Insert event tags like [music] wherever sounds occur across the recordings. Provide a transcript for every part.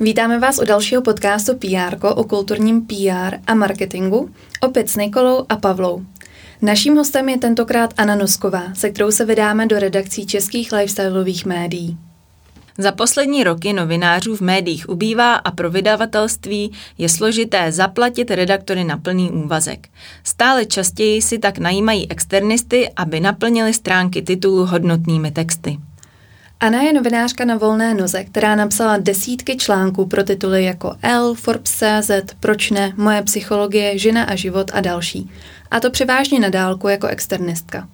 Vítáme vás u dalšího podcastu PR o kulturním PR a marketingu, opět s Nikolou a Pavlou. Naším hostem je tentokrát Anna Nosková, se kterou se vydáme do redakcí českých lifestyleových médií. Za poslední roky novinářů v médiích ubývá a pro vydavatelství je složité zaplatit redaktory na plný úvazek. Stále častěji si tak najímají externisty, aby naplnili stránky titulů hodnotnými texty. Anna je novinářka na volné noze, která napsala desítky článků pro tituly jako L, Forbes.cz, Proč ne, Moje psychologie, Žena a život a další. A to převážně na dálku jako externistka.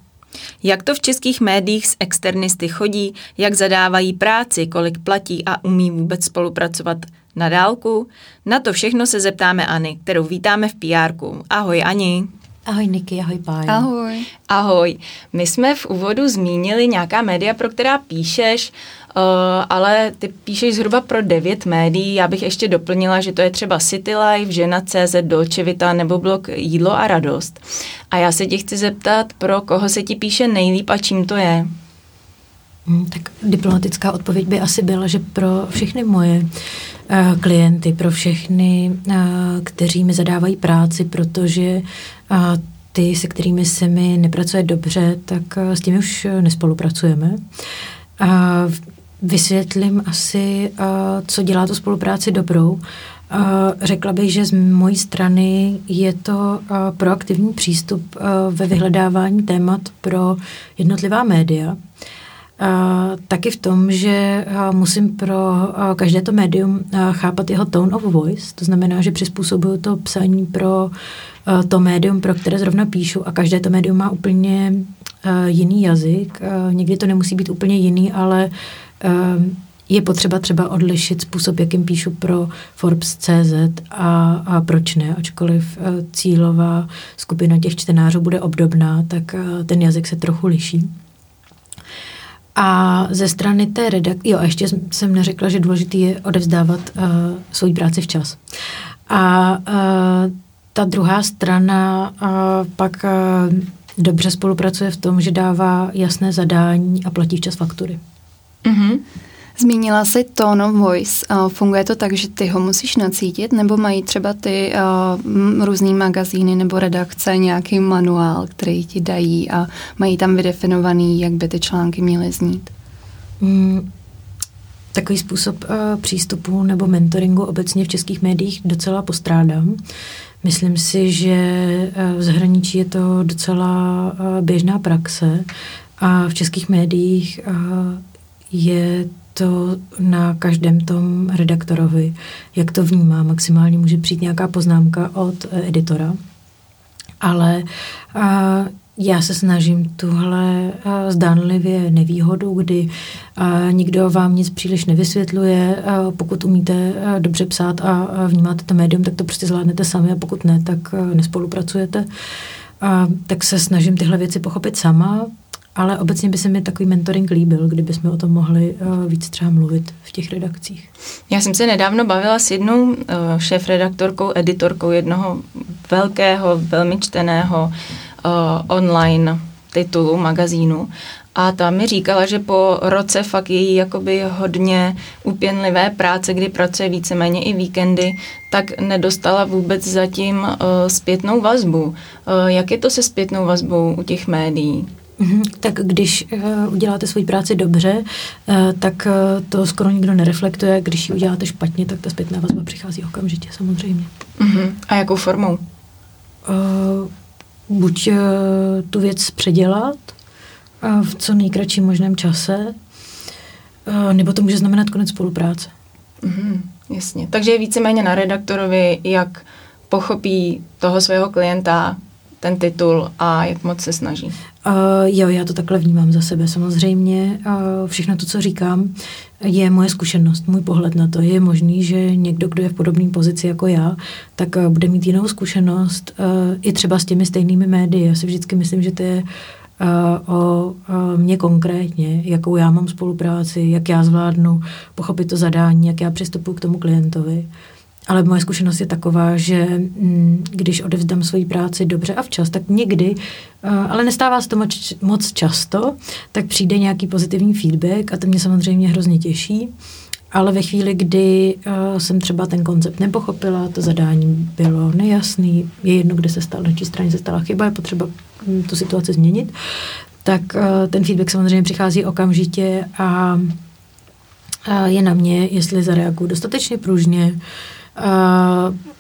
Jak to v českých médiích s externisty chodí, jak zadávají práci, kolik platí a umí vůbec spolupracovat na dálku? Na to všechno se zeptáme Ani, kterou vítáme v pr Ahoj Ani. Ahoj Niky, ahoj Pájo. Ahoj. Ahoj. My jsme v úvodu zmínili nějaká média, pro která píšeš, uh, ale ty píšeš zhruba pro devět médií. Já bych ještě doplnila, že to je třeba City Life, Žena CZ, Dolce Vita nebo blog Jídlo a radost. A já se tě chci zeptat, pro koho se ti píše nejlíp a čím to je? Hmm, tak diplomatická odpověď by asi byla, že pro všechny moje uh, klienty, pro všechny, uh, kteří mi zadávají práci, protože uh, ty, se kterými se mi nepracuje dobře, tak s těmi už nespolupracujeme. Vysvětlím asi, co dělá tu spolupráci dobrou. Řekla bych, že z mojí strany je to proaktivní přístup ve vyhledávání témat pro jednotlivá média. Uh, taky v tom, že musím pro každé to médium chápat jeho tone of voice, to znamená, že přizpůsobuju to psaní pro to médium, pro které zrovna píšu a každé to médium má úplně jiný jazyk. Někdy to nemusí být úplně jiný, ale je potřeba třeba odlišit způsob, jakým píšu pro Forbes.cz a, a proč ne, ačkoliv cílová skupina těch čtenářů bude obdobná, tak ten jazyk se trochu liší. A ze strany té redakce, jo, a ještě jsem neřekla, že důležitý je odevzdávat uh, svou práci včas. A uh, ta druhá strana uh, pak uh, dobře spolupracuje v tom, že dává jasné zadání a platí včas faktury. Mm-hmm. Zmínila jsi tone of voice. Funguje to tak, že ty ho musíš nacítit, nebo mají třeba ty uh, různý magazíny nebo redakce nějaký manuál, který ti dají a mají tam vydefinovaný, jak by ty články měly znít? Mm, takový způsob uh, přístupu nebo mentoringu obecně v českých médiích docela postrádám. Myslím si, že uh, v zahraničí je to docela uh, běžná praxe a v českých médiích uh, je to na každém tom redaktorovi, jak to vnímá. Maximálně může přijít nějaká poznámka od eh, editora, ale a, já se snažím tuhle zdánlivě nevýhodu, kdy nikdo vám nic příliš nevysvětluje. Pokud umíte dobře psát a, vnímáte to médium, tak to prostě zvládnete sami a pokud ne, tak nespolupracujete. A, tak se snažím tyhle věci pochopit sama, ale obecně by se mi takový mentoring líbil, kdyby jsme o tom mohli uh, víc třeba mluvit v těch redakcích. Já jsem se nedávno bavila s jednou uh, šéf-redaktorkou, editorkou jednoho velkého, velmi čteného uh, online titulu, magazínu a ta mi říkala, že po roce fakt její jakoby hodně upěnlivé práce, kdy pracuje víceméně i víkendy, tak nedostala vůbec zatím uh, zpětnou vazbu. Uh, jak je to se zpětnou vazbou u těch médií? Mhm, tak když uh, uděláte svoji práci dobře, uh, tak uh, to skoro nikdo nereflektuje. Když ji uděláte špatně, tak ta zpětná vazba přichází okamžitě, samozřejmě. Uh-huh. A jakou formou? Uh, buď uh, tu věc předělat uh, v co nejkratším možném čase, uh, nebo to může znamenat konec spolupráce. Uh-huh. Jasně. Takže je víceméně na redaktorovi, jak pochopí toho svého klienta, ten titul a jak moc se snaží. Uh, jo, já to takhle vnímám za sebe. Samozřejmě uh, všechno to, co říkám, je moje zkušenost, můj pohled na to. Je možný, že někdo, kdo je v podobné pozici jako já, tak uh, bude mít jinou zkušenost uh, i třeba s těmi stejnými médii. Já si vždycky myslím, že to je uh, o uh, mě konkrétně, jakou já mám spolupráci, jak já zvládnu pochopit to zadání, jak já přistupuji k tomu klientovi. Ale moje zkušenost je taková, že mm, když odevzdám svoji práci dobře a včas, tak někdy, ale nestává se to moc, moc často, tak přijde nějaký pozitivní feedback a to mě samozřejmě hrozně těší. ale ve chvíli, kdy uh, jsem třeba ten koncept nepochopila, to zadání bylo nejasný, je jedno, kde se stala, na čí straně se stala chyba, je potřeba hm, tu situaci změnit, tak uh, ten feedback samozřejmě přichází okamžitě a uh, je na mě, jestli zareaguju dostatečně pružně, uh,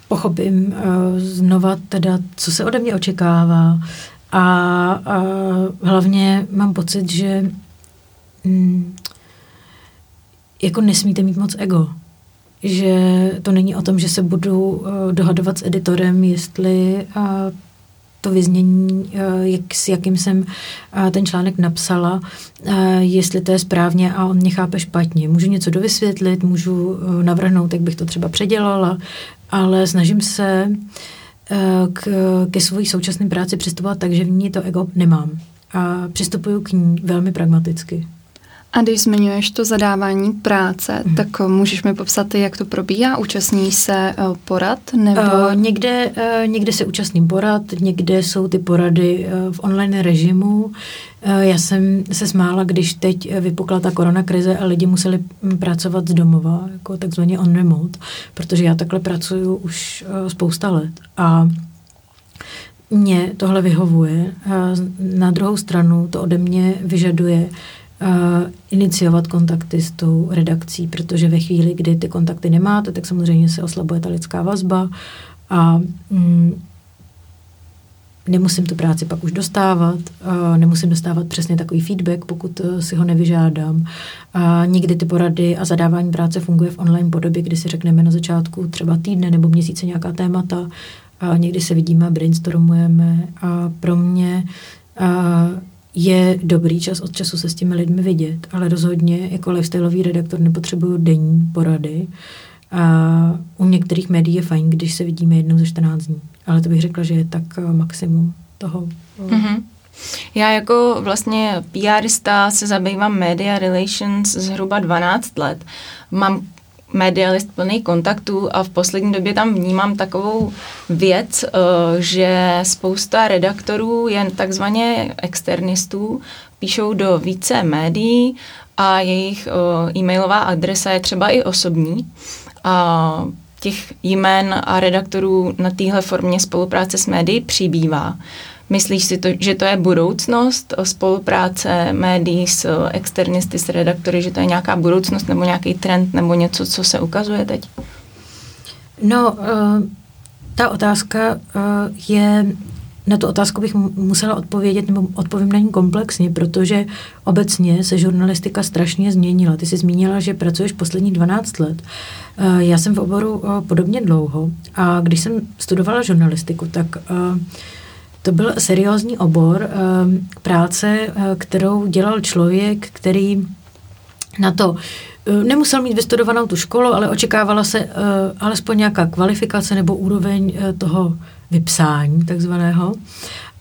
pochopím uh, znova teda, co se ode mě očekává a, a hlavně mám pocit, že mm, jako nesmíte mít moc ego. Že to není o tom, že se budu uh, dohadovat s editorem, jestli uh, to vyznění, uh, jak, s jakým jsem uh, ten článek napsala, uh, jestli to je správně a on mě chápe špatně. Můžu něco dovysvětlit, můžu navrhnout, jak bych to třeba předělala, ale snažím se k, ke své současné práci přistupovat tak, že v ní to ego nemám. A přistupuju k ní velmi pragmaticky. A když zmiňuješ to zadávání práce, mm. tak můžeš mi popsat, jak to probíhá? Účastní se eh, porad? Nebo... Uh, někde, uh, někde se účastním porad, někde jsou ty porady uh, v online režimu. Uh, já jsem se smála, když teď vypukla ta korona krize a lidi museli hm, pracovat z domova, jako takzvaně on remote, protože já takhle pracuju už uh, spousta let. A mě tohle vyhovuje. Na druhou stranu to ode mě vyžaduje iniciovat kontakty s tou redakcí, protože ve chvíli, kdy ty kontakty nemáte, tak samozřejmě se oslabuje ta lidská vazba a mm, nemusím tu práci pak už dostávat, uh, nemusím dostávat přesně takový feedback, pokud uh, si ho nevyžádám. Uh, někdy ty porady a zadávání práce funguje v online podobě, kdy si řekneme na začátku třeba týdne nebo měsíce nějaká témata, a někdy se vidíme a brainstormujeme a dobrý čas od času se s těmi lidmi vidět, ale rozhodně jako lifestyleový redaktor nepotřebuju denní porady. A u některých médií je fajn, když se vidíme jednou ze 14 dní. Ale to bych řekla, že je tak eh, maximum toho. Mm-hmm. Já jako vlastně PRista se zabývám media relations zhruba 12 let. Mám medialist plný kontaktů a v poslední době tam vnímám takovou věc, eh, že spousta redaktorů je takzvaně externistů, píšou do více médií a jejich eh, e-mailová adresa je třeba i osobní. A těch jmen a redaktorů na téhle formě spolupráce s médií přibývá. Myslíš si, to, že to je budoucnost spolupráce médií s externisty, s redaktory, že to je nějaká budoucnost nebo nějaký trend nebo něco, co se ukazuje teď? No, uh, ta otázka uh, je, na tu otázku bych musela odpovědět, nebo odpovím na ní komplexně, protože obecně se žurnalistika strašně změnila. Ty jsi zmínila, že pracuješ poslední 12 let. Já jsem v oboru podobně dlouho a když jsem studovala žurnalistiku, tak to byl seriózní obor ehm, práce, eh, kterou dělal člověk, který na to eh, nemusel mít vystudovanou tu školu, ale očekávala se eh, alespoň nějaká kvalifikace nebo úroveň toho vypsání takzvaného.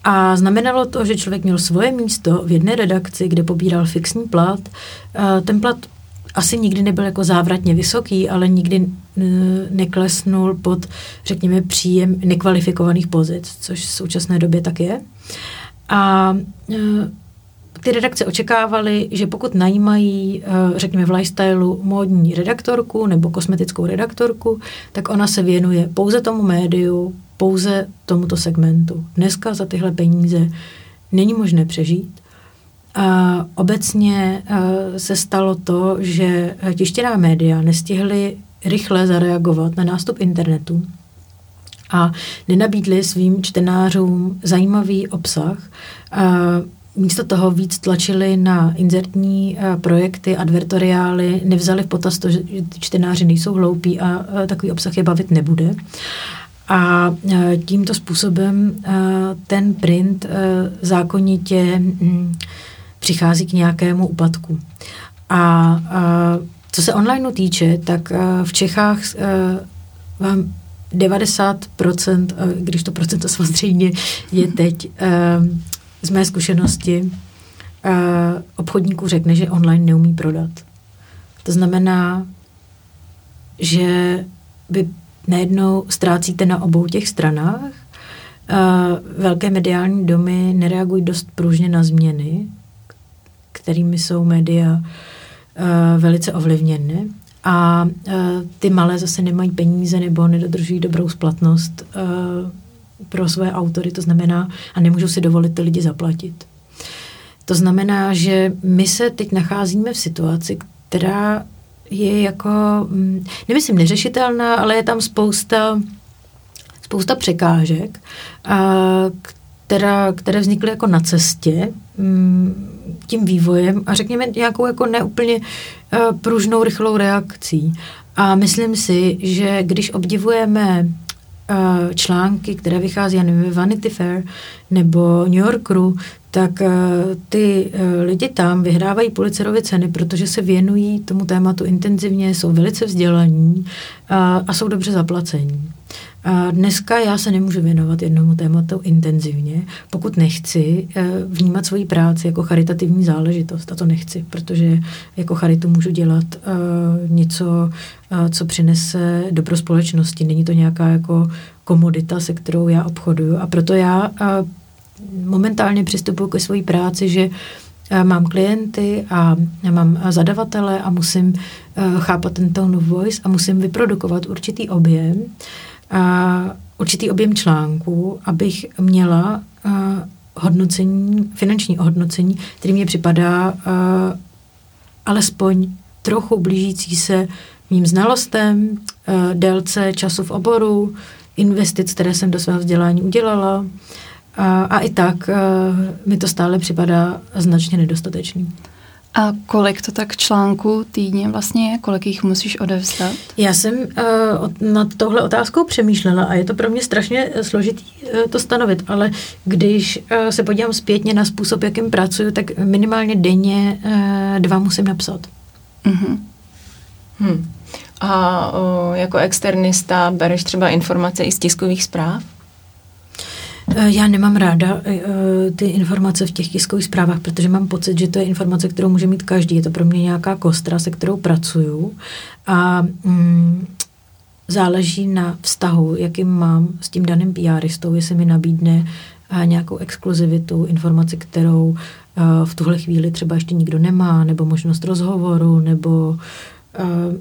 A znamenalo to, že člověk měl svoje místo v jedné redakci, kde pobíral fixní plat. Ten plat asi nikdy nebyl jako závratně vysoký, ale nikdy neklesnul pod, řekněme, příjem nekvalifikovaných pozic, což v současné době tak je. A e, ty redakce očekávaly, že pokud najímají, e, řekněme, v lifestylu módní redaktorku nebo kosmetickou redaktorku, tak ona se věnuje pouze tomu médiu, pouze tomuto segmentu. Dneska za tyhle peníze není možné přežít a obecně se stalo to, že tištěná média nestihly rychle zareagovat na nástup internetu a nenabídli svým čtenářům zajímavý obsah. A místo toho víc tlačili na inzertní projekty, advertoriály, nevzali v potaz to, že čtenáři nejsou hloupí a takový obsah je bavit nebude. A tímto způsobem ten print zákonitě mm, přichází k nějakému úpadku. A, a co se online týče, tak v Čechách vám 90%, když to procento samozřejmě je teď, z mé zkušenosti, obchodníků řekne, že online neumí prodat. To znamená, že vy najednou ztrácíte na obou těch stranách. Velké mediální domy nereagují dost pružně na změny, kterými jsou média uh, velice ovlivněny. a ty malé zase nemají peníze nebo nedodržují dobrou splatnost pro své autory, to znamená, a nemůžou si dovolit ty lidi zaplatit. To znamená, že my se teď nacházíme v situaci, která je jako, mm, nemyslím neřešitelná, ale je tam spousta, spousta překážek, a, která, které vznikly jako na cestě mm, tím vývojem a řekněme nějakou jako neúplně pružnou, rychlou reakcí. A myslím si, že když obdivujeme články, které vychází, já nevím, Vanity Fair nebo New Yorkeru, tak uh, ty lidi tam vyhrávají Pulitzerovy ceny, protože se věnují tomu tématu intenzivně, jsou velice vzdělaní a jsou dobře zaplacení. Dneska já se nemůžu věnovat jednomu tématu intenzivně, pokud nechci vnímat svoji práci jako charitativní záležitost. A to nechci, protože jako charitu můžu dělat něco, co přinese dobro společnosti. Není to nějaká jako komodita, se kterou já obchoduju. A proto já momentálně přistupuji ke své práci, že eh, mám klienty a mám zadavatele a musím eh, chápat ten tone of voice a musím vyprodukovat určitý objem, určitý objem článků, abych měla hodnocení, finanční ohodnocení, který mě připadá alespoň trochu blížící se mým znalostem, délce času v oboru, investic, které jsem do svého vzdělání udělala, a, a i tak mi to stále připadá značně nedostatečný. A kolik to tak článků týdně vlastně je? Kolik jich musíš odevzdat? Já jsem uh, nad tohle otázkou přemýšlela a je to pro mě strašně složitý uh, to stanovit, ale když uh, se podívám zpětně na způsob, jakým pracuju, tak minimálně denně uh, dva musím napsat. Uh-huh. Hmm. A uh, jako externista bereš třeba informace i z tiskových zpráv? Eh, já nemám ráda eh, ty informace v těch tiskových zprávách, protože mám pocit, že to je informace, kterou může mít každý. Je to pro mě nějaká kostra, se kterou pracuju a mm, záleží na vztahu, jakým mám s tím daným PRistou, jestli mi nabídne eh, nějakou exkluzivitu, informaci, kterou v tuhle chvíli třeba ještě nikdo nemá, nebo možnost rozhovoru, nebo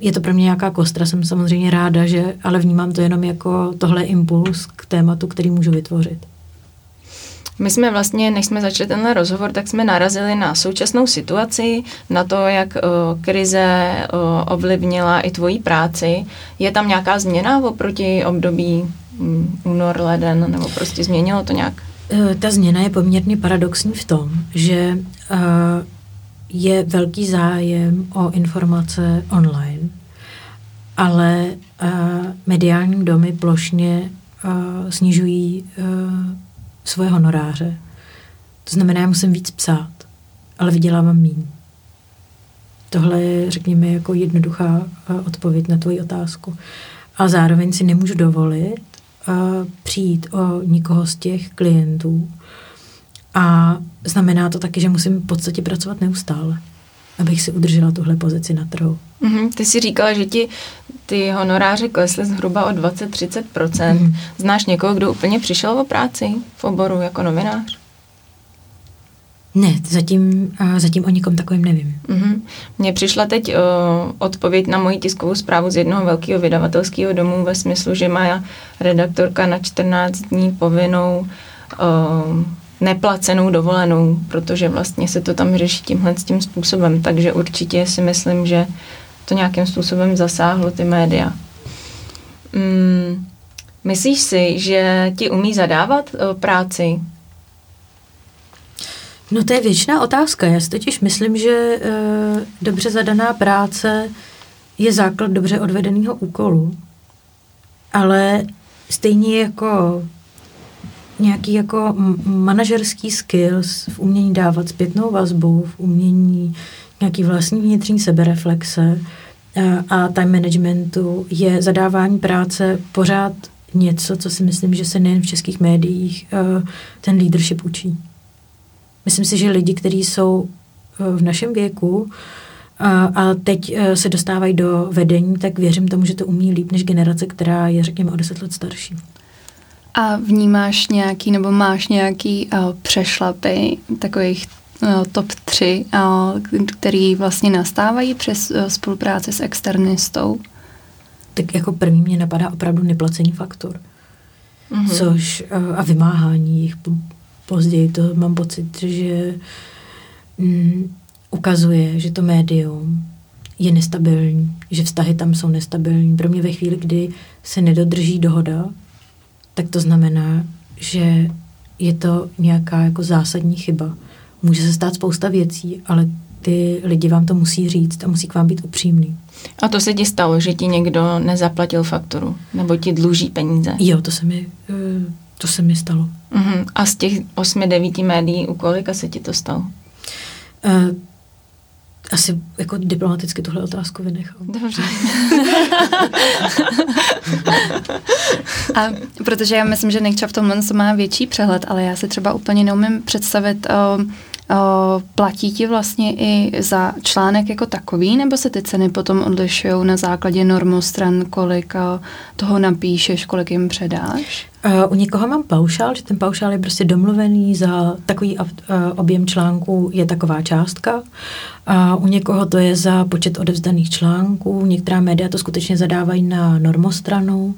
je to pro mě nějaká kostra, jsem samozřejmě ráda, že, ale vnímám to jenom jako tohle impuls k tématu, který můžu vytvořit. My jsme vlastně, než jsme začali tenhle rozhovor, tak jsme narazili na současnou situaci, na to, jak uh, krize uh, ovlivnila i tvoji práci. Je tam nějaká změna oproti období um, únor, leden, nebo prostě změnilo to nějak? Uh, ta změna je poměrně paradoxní v tom, že uh, je velký zájem o informace online, ale uh, mediální domy plošně uh, snižují uh, svoje honoráře. To znamená, já musím víc psát, ale vydělávám míň. Tohle je, řekněme, jako jednoduchá eh, odpověď na tvoji otázku. A zároveň si nemůžu dovolit uh, přijít o nikoho z těch klientů. A znamená to taky, že musím v podstatě pracovat neustále, abych si udržela tuhle pozici na trhu. Mm-hmm. Ty jsi říkala, že ti ty honoráře klesly zhruba o 20-30%. Mm-hmm. Znáš někoho, kdo úplně přišel o práci v oboru jako novinář? Ne, zatím, zatím o nikom takovým nevím. Mm-hmm. Mně přišla teď uh, odpověď na moji tiskovou zprávu z jednoho velkého vydavatelského domu ve smyslu, že má redaktorka na 14 dní povinnou uh, neplacenou dovolenou, protože vlastně se to tam řeší tímhle tím způsobem. Takže určitě si myslím, že to nějakým způsobem zasáhlo ty média. Mm, myslíš si, že ti umí zadávat o, práci? No to je věčná otázka. Já si totiž myslím, že e, dobře zadaná práce je základ dobře odvedeného úkolu. Ale stejně jako nějaký jako manažerský skills v umění dávat zpětnou vazbu, v umění nějaký vlastní vnitřní sebereflexe a time managementu je zadávání práce pořád něco, co si myslím, že se nejen v českých médiích eh, ten leadership učí. Myslím si, že lidi, kteří jsou eh, v našem věku a teď se dostávají do vedení, tak věřím tomu, že to umí líp než generace, která je, řekněme, o deset let starší. A vnímáš nějaký nebo máš nějaký uh, přešlapy takových top 3, který vlastně nastávají přes spolupráci s externistou? Tak jako první mě napadá opravdu neplacení faktur. Mm-hmm. Což a vymáhání jich později, to mám pocit, že mm, ukazuje, že to médium je nestabilní, že vztahy tam jsou nestabilní. Pro mě ve chvíli, kdy se nedodrží dohoda, tak to znamená, že je to nějaká jako zásadní chyba. Může se stát spousta věcí, ale ty lidi vám to musí říct a musí k vám být upřímný. A to se ti stalo, že ti někdo nezaplatil fakturu? Nebo ti dluží peníze? Jo, to se mi, eh, to se mi stalo. Uh-huh. A z těch osmi, devíti médií, u kolika se ti to stalo? Uh, asi jako diplomaticky tuhle otázku vynechám. Dobře. [laughs] a protože já myslím, že Nikča v tomhle má větší přehled, ale já si třeba úplně neumím představit, uh, platí ti vlastně i za článek jako takový, nebo se ty ceny potom odlišují na základě normostran, kolik toho napíšeš, kolik jim předáš? U někoho mám paušál, že ten paušál je prostě domluvený za takový objem článků je taková částka. A u někoho to je za počet odevzdaných článků, některá média to skutečně zadávají na normostranu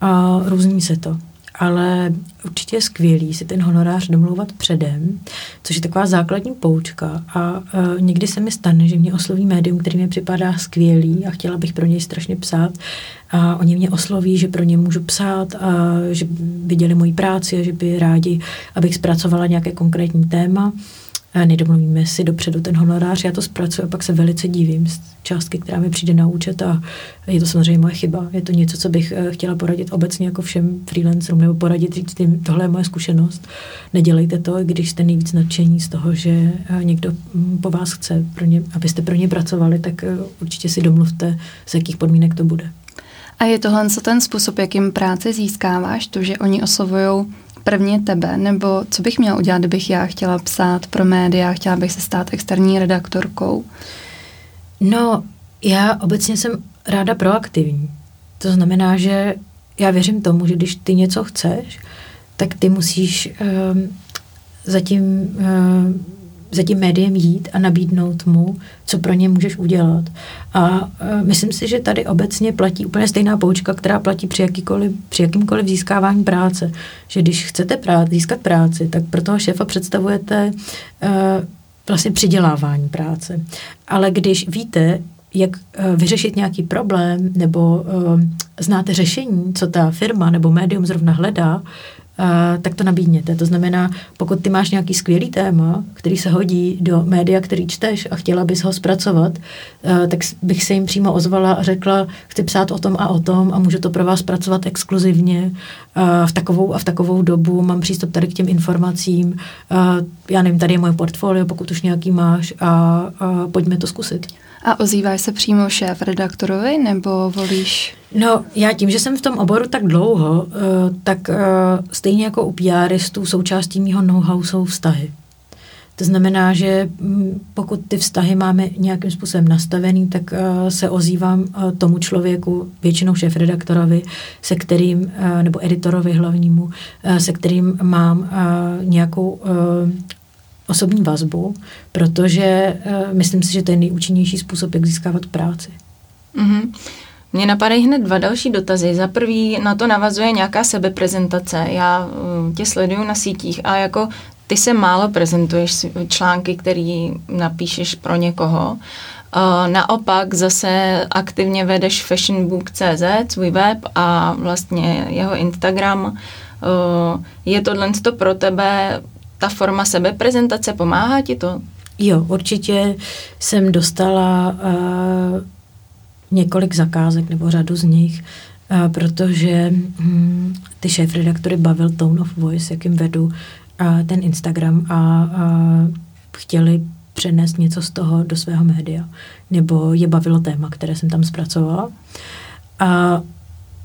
a různí se to ale určitě je skvělý si ten honorář domlouvat předem, což je taková základní poučka. A uh, někdy se mi stane, že mě osloví médium, který mi připadá skvělý a chtěla bych pro něj strašně psát. A oni mě osloví, že pro ně můžu psát a že viděli moji práci a že by rádi, abych zpracovala nějaké konkrétní téma nedomluvíme si dopředu ten honorář, já to zpracuju a pak se velice divím z částky, která mi přijde na účet a je to samozřejmě moje chyba. Je to něco, co bych eh, chtěla poradit obecně jako všem freelancerům nebo poradit říct jim, tohle je moje zkušenost. Nedělejte to, když jste nejvíc nadšení z toho, že eh, někdo mm, po vás chce, pro ně, abyste pro ně pracovali, tak eh, určitě si domluvte, z jakých podmínek to bude. A je tohle co ten způsob, jakým práci získáváš, to, že oni oslovují prvně tebe, nebo co bych měla udělat, kdybych já chtěla psát pro média, chtěla bych se stát externí redaktorkou? No, já obecně jsem ráda proaktivní. To znamená, že já věřím tomu, že když ty něco chceš, tak ty musíš um, zatím um, za tím médiem jít a nabídnout mu, co pro ně můžeš udělat. A uh, myslím si, že tady obecně platí úplně stejná poučka, která platí při, jakýkoliv, při jakýmkoliv získávání práce. Že když chcete prát, získat práci, tak pro toho šéfa představujete uh, vlastně přidělávání práce. Ale když víte, jak uh, vyřešit nějaký problém, nebo uh, znáte řešení, co ta firma nebo médium zrovna hledá, tak to nabídněte. To znamená, pokud ty máš nějaký skvělý téma, který se hodí do média, který čteš a chtěla bys ho zpracovat, uh, tak bych se jim přímo ozvala a řekla, chci psát o tom a o tom a můžu to pro vás zpracovat exkluzivně uh, v takovou a v takovou dobu, mám přístup tady k těm informacím, já nevím, tady je moje portfolio, pokud už nějaký máš a, a pojďme to zkusit. A ozýváš se přímo šéf redaktorovi nebo volíš? No, já tím, že jsem v tom oboru tak dlouho, uh, tak uh, stejně jako u PRistů součástí mého know-how jsou vztahy. To znamená, že mm, pokud ty vztahy máme nějakým způsobem nastavený, tak uh, se ozývám tomu člověku, většinou šéf-redaktorovi, se kterým, nebo editorovi hlavnímu, se kterým mám nějakou osobní vazbu, protože myslím si, že to je nejúčinnější způsob, jak získávat práci. Mm-hmm. Mně napadají hned dva další dotazy. Za prvý na to navazuje nějaká sebeprezentace. Já uh, tě sleduju na sítích a jako ty se málo prezentuješ články, které napíšeš pro někoho. Naopak zase aktivně vedeš fashionbook.cz, svůj web a vlastně jeho Instagram. Je tohle to pro tebe ta forma sebeprezentace, pomáhá ti to? Jo, určitě jsem dostala uh, několik zakázek nebo řadu z nich, uh, protože hm, ty šéf-redaktory bavil Tone of Voice, jakým vedu uh, ten Instagram a uh, chtěli přenést něco z toho do svého média, nebo je bavilo téma, které jsem tam zpracovala. A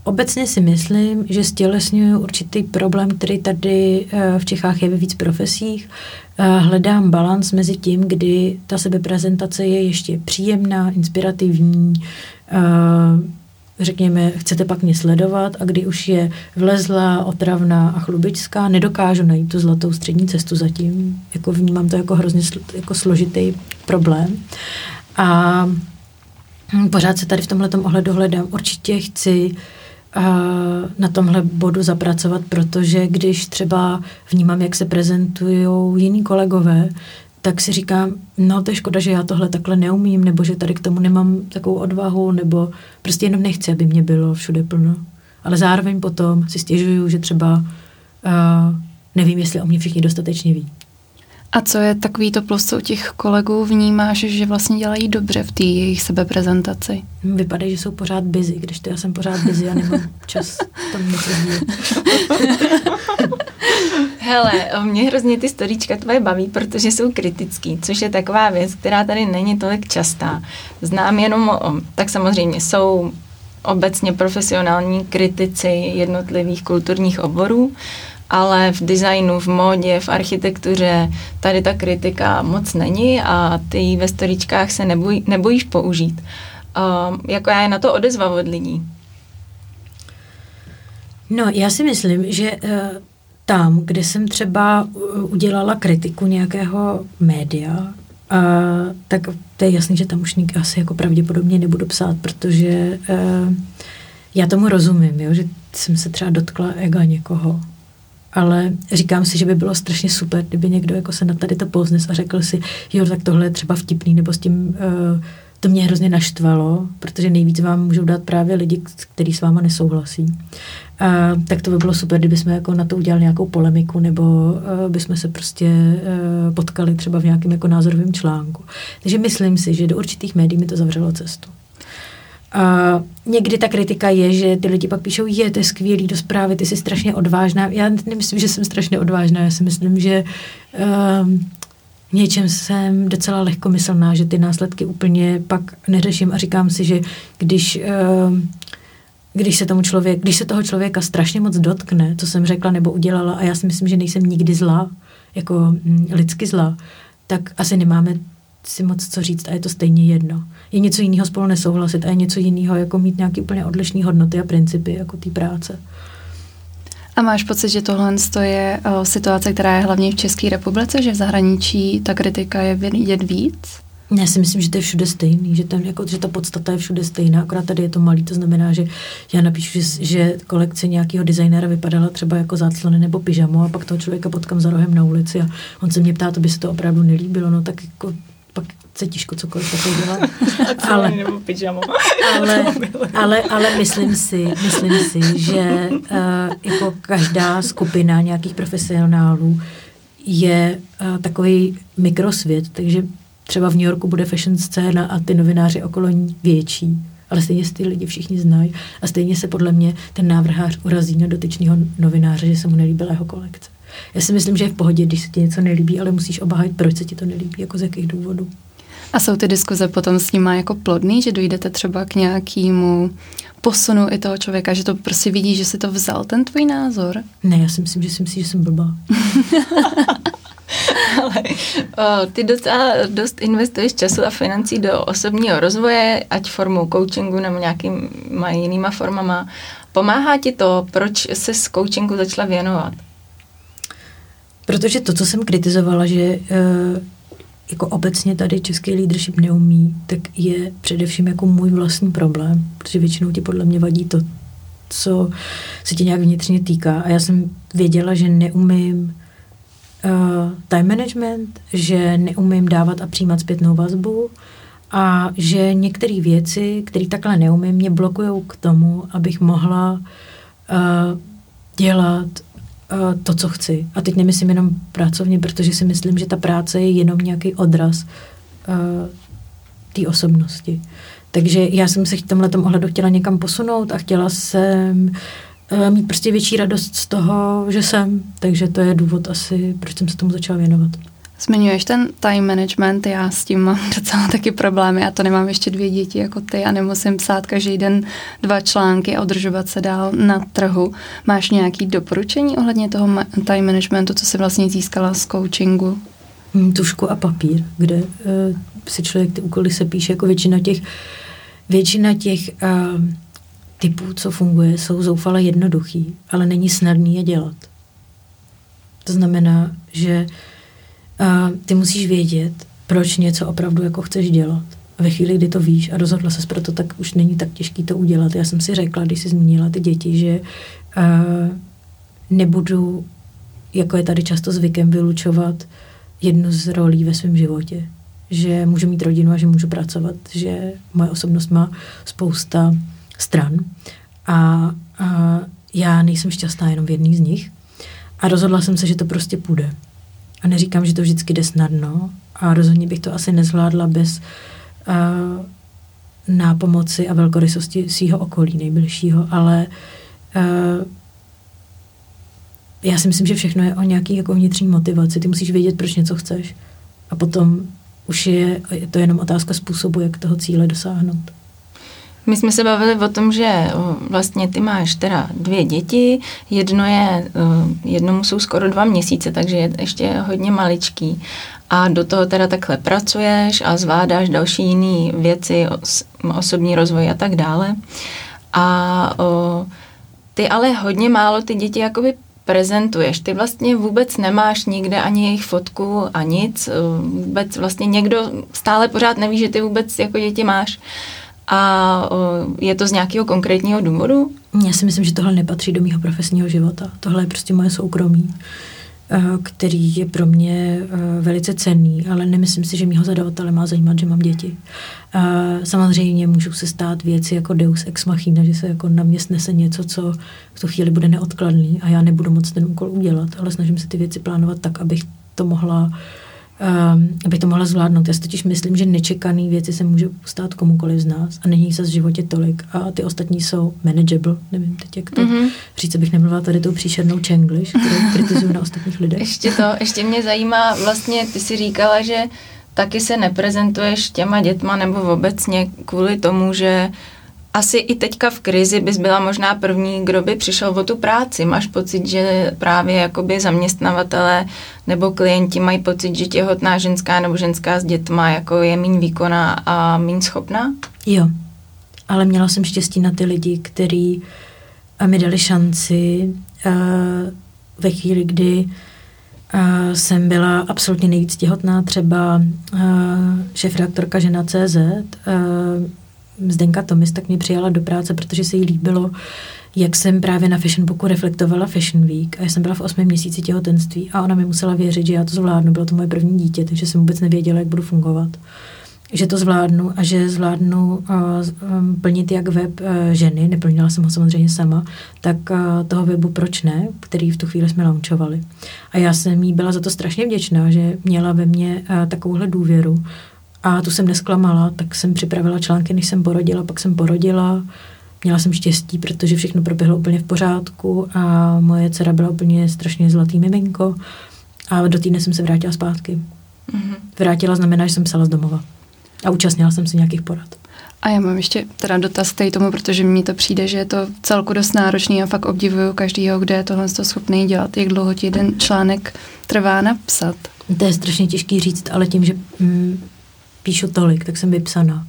Obecně si myslím, že stělesňuju určitý problém, který tady eh, v Čechách je ve víc profesích. Eh, hledám balans mezi tím, kdy ta sebeprezentace je ještě příjemná, inspirativní, eh, řekněme, chcete pak mě sledovat a kdy už je vlezla, otravná a chlubičská, nedokážu najít tu zlatou střední cestu zatím. Jako vnímám to jako hrozně sl- jako složitý problém. A pořád se tady v tomhle ohledu hledám. Určitě chci na tomhle bodu zapracovat, protože když třeba vnímám, jak se prezentují jiní kolegové, tak si říkám, no to je škoda, že já tohle takhle neumím, nebo že tady k tomu nemám takovou odvahu, nebo prostě jenom nechci, aby mě bylo všude plno. Ale zároveň potom si stěžuju, že třeba uh, nevím, jestli o mě všichni dostatečně ví. A co je takový to plus, co u těch kolegů vnímáš, že vlastně dělají dobře v té jejich sebeprezentaci? Vypadá, že jsou pořád busy, když to já jsem pořád busy a nemám [laughs] čas tam něco [laughs] Hele, mě hrozně ty storíčka tvoje baví, protože jsou kritický, což je taková věc, která tady není tolik častá. Znám jenom, tak samozřejmě jsou obecně profesionální kritici jednotlivých kulturních oborů, ale v designu, v módě, v architektuře tady ta kritika moc není a ty ve storičkách se neboj, nebojíš použít. Jako já je na to odezva od lidí? No, já si myslím, že uh, tam, kde jsem třeba udělala kritiku nějakého média, uh, tak to je jasný, že tam už nikdy asi jako pravděpodobně nebudu psát, protože uh, já tomu rozumím, jo, že jsem se třeba dotkla ega někoho ale říkám si, že by bylo strašně super, kdyby někdo jako se na tady to poznes a řekl si, jo, tak tohle je třeba vtipný, nebo s tím uh, to mě hrozně naštvalo, protože nejvíc vám můžou dát právě lidi, kteří s váma nesouhlasí. A, tak to by bylo super, kdyby jsme jako na to udělali nějakou polemiku, nebo uh, bychom se prostě uh, potkali třeba v nějakém jako názorovém článku. Takže myslím si, že do určitých médií mi to zavřelo cestu. A někdy ta kritika je, že ty lidi pak píšou, je, to je skvělý do zprávy, ty jsi strašně odvážná. Já nemyslím, že jsem strašně odvážná, já si myslím, že um, něčem jsem docela lehkomyslná, že ty následky úplně pak neřeším a říkám si, že když, um, když se tomu člověk, když se toho člověka strašně moc dotkne, co jsem řekla nebo udělala, a já si myslím, že nejsem nikdy zlá, jako mm, lidsky zlá, tak asi nemáme si moc co říct a je to stejně jedno. Je něco jiného spolu nesouhlasit a je něco jiného jako mít nějaký úplně odlišné hodnoty a principy jako té práce. A máš pocit, že tohle je o, situace, která je hlavně v České republice, že v zahraničí ta kritika je vidět víc? Já si myslím, že to je všude stejný, že, ten, jako, že ta podstata je všude stejná, akorát tady je to malý, to znamená, že já napíšu, že, že kolekce nějakého designéra vypadala třeba jako záclony nebo pyžamo a pak toho člověka potkám za rohem na ulici a on se mě ptá, to by se to opravdu nelíbilo, no tak jako se těžko cokoliv takového dělat. [laughs] ale, [laughs] ale, ale, ale myslím si, myslím si, že uh, jako každá skupina nějakých profesionálů je uh, takový mikrosvět, takže třeba v New Yorku bude fashion scéna a ty novináři okolo ní větší, ale stejně si ty lidi všichni znají a stejně se podle mě ten návrhář urazí na dotyčného novináře, že se mu nelíbila jeho kolekce. Já si myslím, že je v pohodě, když se ti něco nelíbí, ale musíš obhájit, proč se ti to nelíbí, jako z jakých důvodů. A jsou ty diskuze potom s nima jako plodný, že dojdete třeba k nějakému posunu i toho člověka, že to prostě vidí, že si to vzal, ten tvůj názor? Ne, já si myslím, že si myslí, že jsem blbá. [laughs] Ale o, ty docela dost investuješ času a financí do osobního rozvoje, ať formou coachingu nebo nějakýma jinýma formama. Pomáhá ti to, proč se s coachingu začala věnovat? Protože to, co jsem kritizovala, že uh, jako obecně tady český leadership neumí, tak je především jako můj vlastní problém, protože většinou ti podle mě vadí to, co se ti nějak vnitřně týká. A já jsem věděla, že neumím uh, time management, že neumím dávat a přijímat zpětnou vazbu a že některé věci, které takhle neumím, mě blokují k tomu, abych mohla uh, dělat to, co chci. A teď nemyslím jenom pracovně, protože si myslím, že ta práce je jenom nějaký odraz uh, té osobnosti. Takže já jsem se v tomhle ohledu chtěla někam posunout a chtěla jsem uh, mít prostě větší radost z toho, že jsem. Takže to je důvod asi, proč jsem se tomu začala věnovat. Zmiňuješ ten time management, já s tím mám [laughs] docela taky problémy, já to nemám ještě dvě děti jako ty a nemusím psát každý den dva články a udržovat se dál na trhu. Máš nějaký doporučení ohledně toho time managementu, co jsi vlastně získala z coachingu? Hmm, tušku a papír, kde uh, si člověk ty úkoly se píše, jako většina těch, většina těch uh, typů, co funguje, jsou zoufale jednoduchý, ale není snadný je dělat. To znamená, že uh, ty musíš vědět, proč něco opravdu jako chceš dělat. A ve chvíli, kdy to víš a rozhodla se proto, tak už není tak těžký to udělat. Já jsem si řekla, když jsi zmínila ty děti, že uh, nebudu, jako je tady často zvykem, vylučovat jednu z rolí ve svém životě. Že můžu mít rodinu a že můžu pracovat, že moje osobnost má spousta stran a, a já nejsem šťastná jenom v jedný z nich a rozhodla jsem se, že to prostě půjde. A neříkám, že to vždycky jde snadno a rozhodně bych to asi nezvládla bez uh, nápomoci a velkorysosti svého okolí nejbližšího, ale uh, já si myslím, že všechno je o nějaký jako vnitřní motivaci. Ty musíš vědět, proč něco chceš. A potom už je, je to jenom otázka způsobu, jak toho cíle dosáhnout. My jsme se bavili o tom, že vlastně ty máš teda dvě děti, jedno je, jednomu jsou skoro dva měsíce, takže je ještě hodně maličký. A do toho teda takhle pracuješ a zvládáš další jiné věci, osobní rozvoj a tak dále. A ty ale hodně málo ty děti jakoby prezentuješ. Ty vlastně vůbec nemáš nikde ani jejich fotku a nic. Vůbec vlastně někdo stále pořád neví, že ty vůbec jako děti máš. A je to z nějakého konkrétního důvodu? Já si myslím, že tohle nepatří do mého profesního života. Tohle je prostě moje soukromí, eh, který je pro mě eh, velice cenný, ale nemyslím si, že mýho zadavatele má zajímat, že mám děti. Samozřejmě můžou se stát věci jako deus ex machina, že se jako na mě snese něco, co v tu chvíli bude neodkladný a já nebudu moc ten úkol udělat, ale snažím se ty věci plánovat tak, abych to mohla uh, um, aby to mohla zvládnout. Já si totiž myslím, že nečekané věci se může stát komukoliv z nás a není se v životě tolik a ty ostatní jsou manageable. Nevím teď, jak to mm-hmm. říct, abych nemluvila tady tou příšernou čengliš, kterou [laughs] kritizuju na ostatních lidech. Ještě to, ještě mě zajímá, vlastně ty si říkala, že taky se neprezentuješ těma dětma nebo obecně kvůli tomu, že asi i teďka v krizi bys byla možná první, kdo by přišel o tu práci. Máš pocit, že právě jakoby zaměstnavatele nebo klienti mají pocit, že těhotná ženská nebo ženská s dětma jako je méně výkonná a méně schopná? Jo, ale měla jsem štěstí na ty lidi, kteří mi dali šanci uh, ve chvíli, kdy uh, jsem byla absolutně nejvíc těhotná, třeba uh, šéf-redaktorka žena CZ, uh, Zdenka Tomis tak mě přijala do práce, protože se jí líbilo, jak jsem právě na Fashion Booku reflektovala Fashion Week a já jsem byla v osmém měsíci těhotenství a ona mi musela věřit, že já to zvládnu. Bylo to moje první dítě, takže jsem vůbec nevěděla, jak budu fungovat. Že to zvládnu a že zvládnu uh, plnit jak web uh, ženy, neplnila jsem ho samozřejmě sama, tak uh, toho webu Proč ne, který v tu chvíli jsme launchovali. A já jsem jí byla za to strašně vděčná, že měla ve mně uh, takovouhle důvěru a tu jsem nesklamala, tak jsem připravila články, než jsem porodila, pak jsem porodila. Měla jsem štěstí, protože všechno proběhlo úplně v pořádku a moje dcera byla úplně strašně zlatý miminko. A do týdne jsem se vrátila zpátky. Mm-hmm. Vrátila znamená, že jsem psala z domova. A účastnila jsem se nějakých porad. A já mám ještě teda dotaz k tomu, protože mně to přijde, že je to celku dost náročný a fakt obdivuju každýho, kde je tohle schopný dělat. Jak dlouho ti jeden článek trvá napsat? To je strašně těžký říct, ale tím, že mm, píšu tolik, tak jsem vypsaná.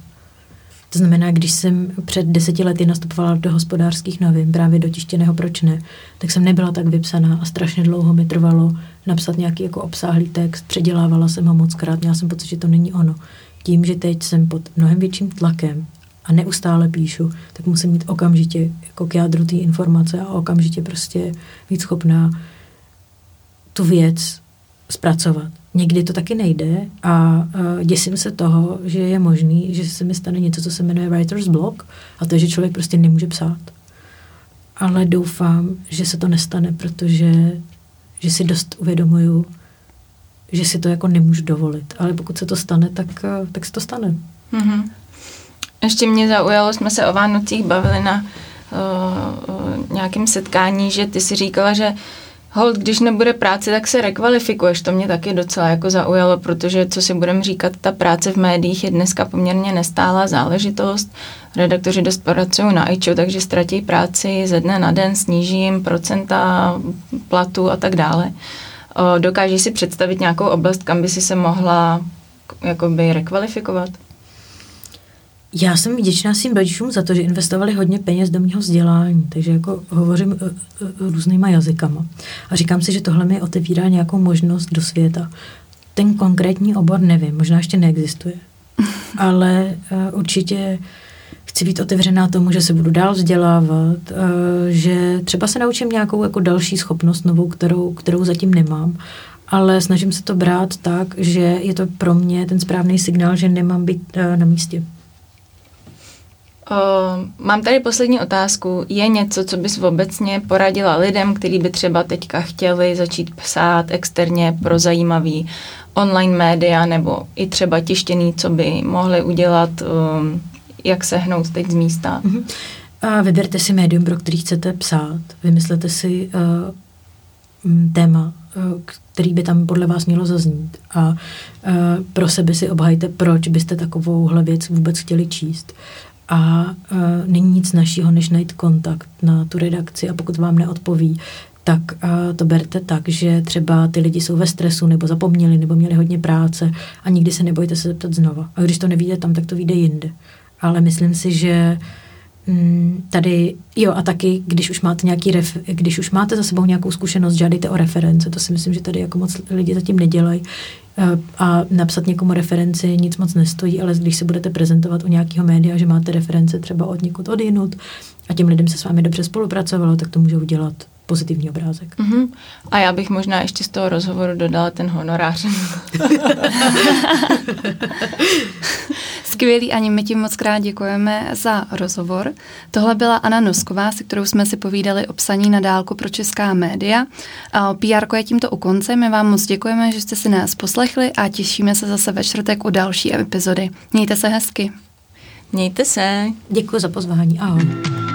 To znamená, když jsem před deseti lety nastupovala do hospodářských novin, právě do tištěného Proč ne, tak jsem nebyla tak vypsaná a strašně dlouho mi trvalo napsat nějaký jako obsáhlý text, předělávala jsem ho moc krát, měla jsem pocit, že to není ono. Tím, že teď jsem pod mnohem větším tlakem a neustále píšu, tak musím mít okamžitě jako k jádru té informace a okamžitě prostě být schopná tu věc zpracovat. Někdy to taky nejde a uh, děsím se toho, že je možný, že se mi stane něco, co se jmenuje writer's block a to je, že člověk prostě nemůže psát. Ale doufám, že se to nestane, protože že si dost uvědomuju, že si to jako nemůžu dovolit. Ale pokud se to stane, tak, uh, tak se to stane. Mm-hmm. Ještě mě zaujalo, jsme se o Vánocích bavili na uh, uh, nějakém setkání, že ty si říkala, že uh, hold, když nebude práce, tak se rekvalifikuješ. To mě taky docela jako zaujalo, protože co si budeme říkat, ta práce v médiích je dneska poměrně nestálá záležitost. Redaktoři dost pracují na IČO, takže ztratí práci ze dne na den, sníží jim procenta platu a tak dále. Dokážeš si představit nějakou oblast, kam by si se mohla jakoby rekvalifikovat? Já jsem vděčná svým rodičům za to, že investovali hodně peněz do mého vzdělání, takže jako hovořím uh, uh, různýma jazykama. A říkám si, že tohle mi otevírá nějakou možnost do světa. Ten konkrétní obor nevím, možná ještě neexistuje, [laughs] ale uh, určitě chci být otevřená tomu, že se budu dál vzdělávat, že třeba se naučím nějakou jako další schopnost novou, kterou, kterou zatím nemám ale snažím se to brát tak, že je to pro mě ten správný signál, že nemám být na místě. Uh, mám tady poslední otázku. Je něco, co bys obecně poradila lidem, kteří by třeba teďka chtěli začít psát externě pro zajímavý online média nebo i třeba tištěný, co by mohli udělat, um, jak se hnout teď z místa? Uh-huh. A vyberte si médium, pro který chcete psát. Vymyslete si uh, téma, uh, který by tam podle vás mělo zaznít. A uh, pro sebe si obhajte, proč byste takovouhle věc vůbec chtěli číst a uh, není nic našího, než najít kontakt na tu redakci a pokud vám neodpoví, tak uh, to berte tak, že třeba ty lidi jsou ve stresu nebo zapomněli nebo měli hodně práce a nikdy se nebojte se zeptat znova. A když to nevíte tam, tak to vyjde jinde. Ale myslím si, že mm, tady, jo a taky, když už máte nějaký ref, když už máte za sebou nějakou zkušenost, žádejte o reference, to si myslím, že tady jako moc lidi zatím nedělají. Eh, a napsat někomu referenci nic moc nestojí, ale když se budete prezentovat u nějakého média, že máte reference třeba od někud odjinut a těm lidem se s vámi dobře spolupracovalo, tak to může udělat pozitivní obrázek. Uh-huh. A já bych možná ještě z toho rozhovoru dodala ten honorář. [laughs] Skvělý, Ani, my ti moc krát děkujeme za rozhovor. Tohle byla Anna Nosková, se kterou jsme si povídali o psaní na dálku pro česká média. PR je tímto u konce. My vám moc děkujeme, že jste si nás poslechli a těšíme se zase ve čtvrtek u další epizody. Mějte se hezky. Mějte se. Děkuji za pozvání. Ahoj.